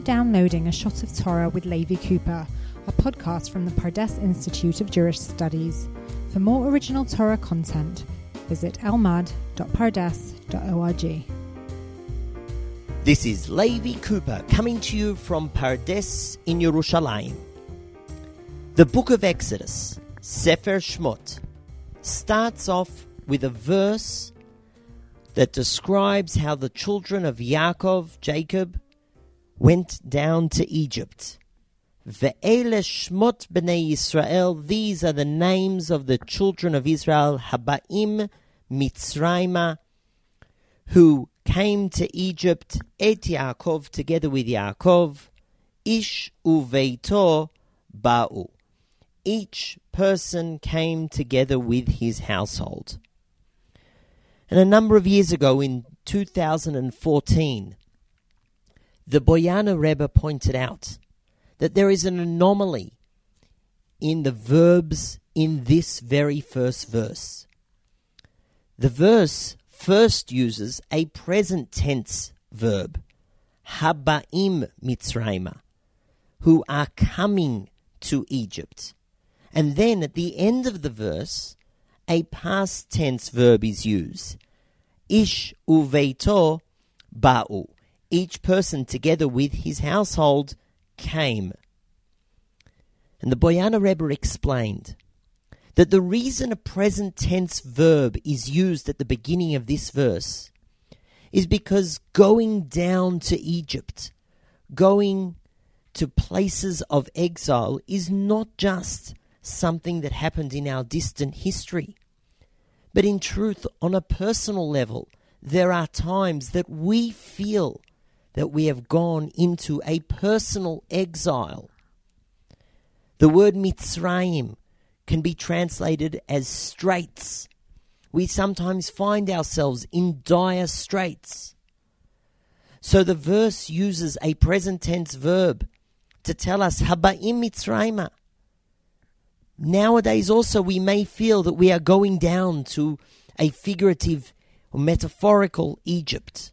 for downloading A Shot of Torah with Levi Cooper, a podcast from the Pardes Institute of Jewish Studies. For more original Torah content, visit elmad.pardes.org. This is Levi Cooper coming to you from Pardes in Yerushalayim. The book of Exodus, Sefer Shmot, starts off with a verse that describes how the children of Yaakov, Jacob, went down to Egypt. Ve'ele shmot b'nei Yisrael, these are the names of the children of Israel, Habaim Mitzrayma, who came to Egypt, et Yaakov, together with Yaakov, Ish uveito ba'u. Each person came together with his household. And a number of years ago, in 2014, the Boyaner Rebbe pointed out that there is an anomaly in the verbs in this very first verse. The verse first uses a present tense verb, habaim mitzrayma, who are coming to Egypt. And then at the end of the verse, a past tense verb is used, ish uveito ba'u, each person together with his household came. And the Boyaner Rebbe explained that the reason a present tense verb is used at the beginning of this verse is because going down to Egypt, going to places of exile, is not just something that happened in our distant history. But in truth, on a personal level, there are times that we feel that we have gone into a personal exile. The word Mitzrayim can be translated as straits. We sometimes find ourselves in dire straits. So the verse uses a present tense verb to tell us Habaim Mitzrayim. Nowadays also we may feel that we are going down to a figurative or metaphorical Egypt.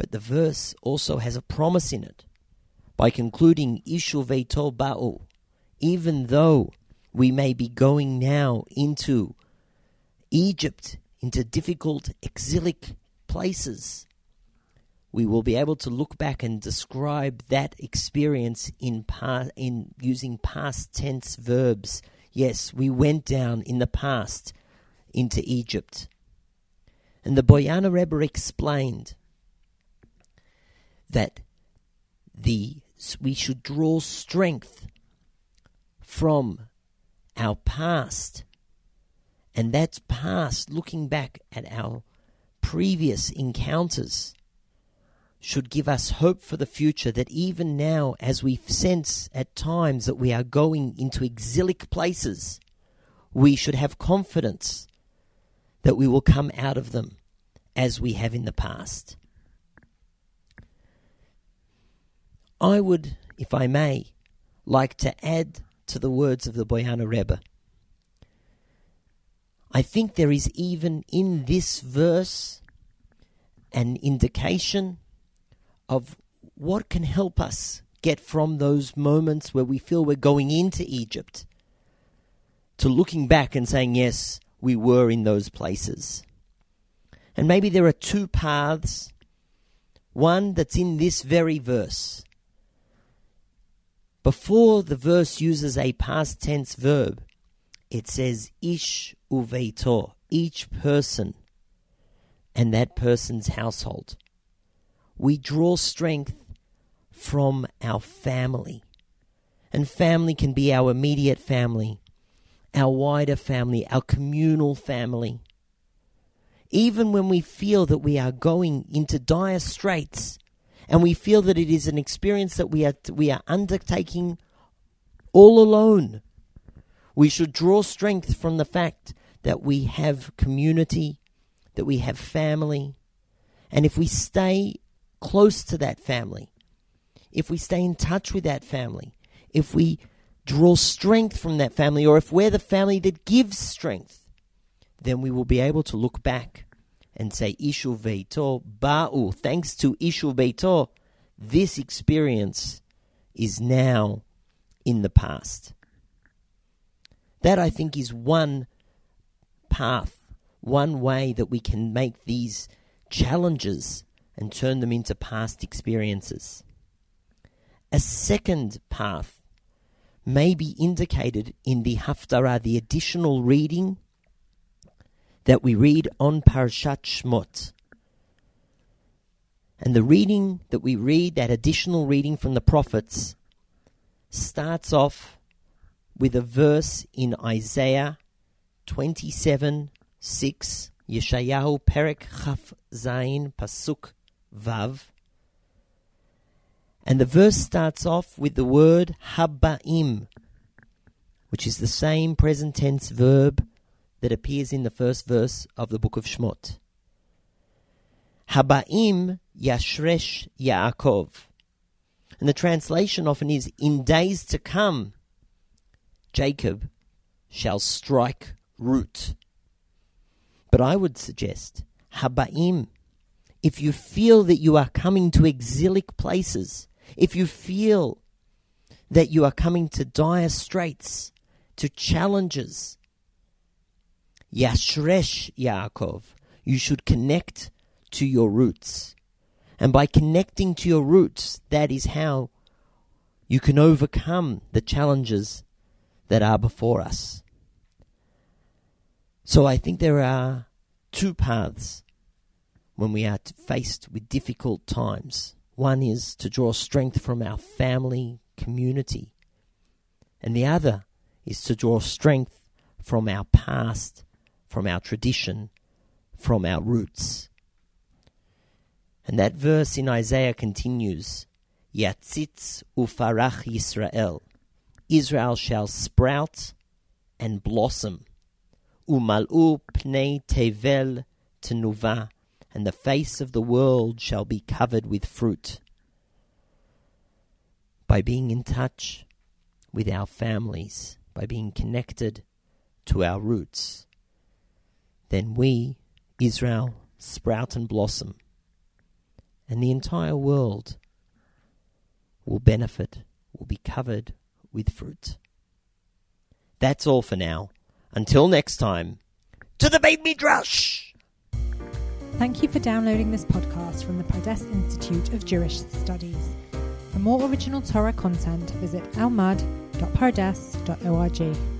But the verse also has a promise in it by concluding Ishu Veito Ba'u. Even though we may be going now into Egypt, into difficult exilic places, we will be able to look back and describe that experience in in using past tense verbs. Yes, we went down in the past into Egypt. And the Boyaner Rebbe explained that the we should draw strength from our past. And that's past looking back at our previous encounters should give us hope for the future that even now as we sense at times that we are going into exilic places we should have confidence that we will come out of them as we have in the past I would, if I may, like to add to the words of the Boyaner Rebbe. I think there is even in this verse an indication of what can help us get from those moments where we feel we're going into Egypt to looking back and saying, yes, we were in those places. And maybe there are two paths. One that's in this very verse before the verse uses a past tense verb, it says ish uveito, each person and that person's household. We draw strength from our family. And family can be our immediate family, our wider family, our communal family. Even when we feel that we are going into dire straits, and we feel that it is an experience that we are we are undertaking all alone. We should draw strength from the fact that we have community, that we have family, and if we stay close to that family, if we stay in touch with that family, if we draw strength from that family, or if we're the family that gives strength, then we will be able to look back and say Ishu Veito Ba'u. Thanks to Ishu Veito, this experience is now in the past. That I think is one path, one way that we can make these challenges and turn them into past experiences. A second path may be indicated in the Haftarah, the additional reading that we read on Parashat Shmot. And the reading that we read, that additional reading from the prophets, starts off with a verse in Isaiah 27 6, Yeshayahu Perek Chaf Zain Pasuk Vav. And the verse starts off with the word Haba'im, which is the same present tense verb that appears in the first verse of the book of Shmot. Haba'im Yashresh Yaakov. And the translation often is, In days to come, Jacob shall strike root. But I would suggest, Haba'im, if you feel that you are coming to exilic places, if you feel that you are coming to dire straits, to challenges, Yashresh Yaakov, you should connect to your roots. And by connecting to your roots, that is how you can overcome the challenges that are before us. So I think there are two paths when we are faced with difficult times. One is to draw strength from our family community, and the other is to draw strength from our past, from our tradition, from our roots. And that verse in Isaiah continues Yatzitz ufarach Yisrael. Israel shall sprout and blossom. Umal'u pnei tevel tenuva, and the face of the world shall be covered with fruit. By being in touch with our families, by being connected to our roots, then we, Israel, sprout and blossom, and the entire world will benefit, will be covered with fruit. That's all for now. Until next time, to the Beit Midrash! Thank you for downloading this podcast from the Pardes Institute of Jewish Studies. For more original Torah content, visit elmad.pardes.org.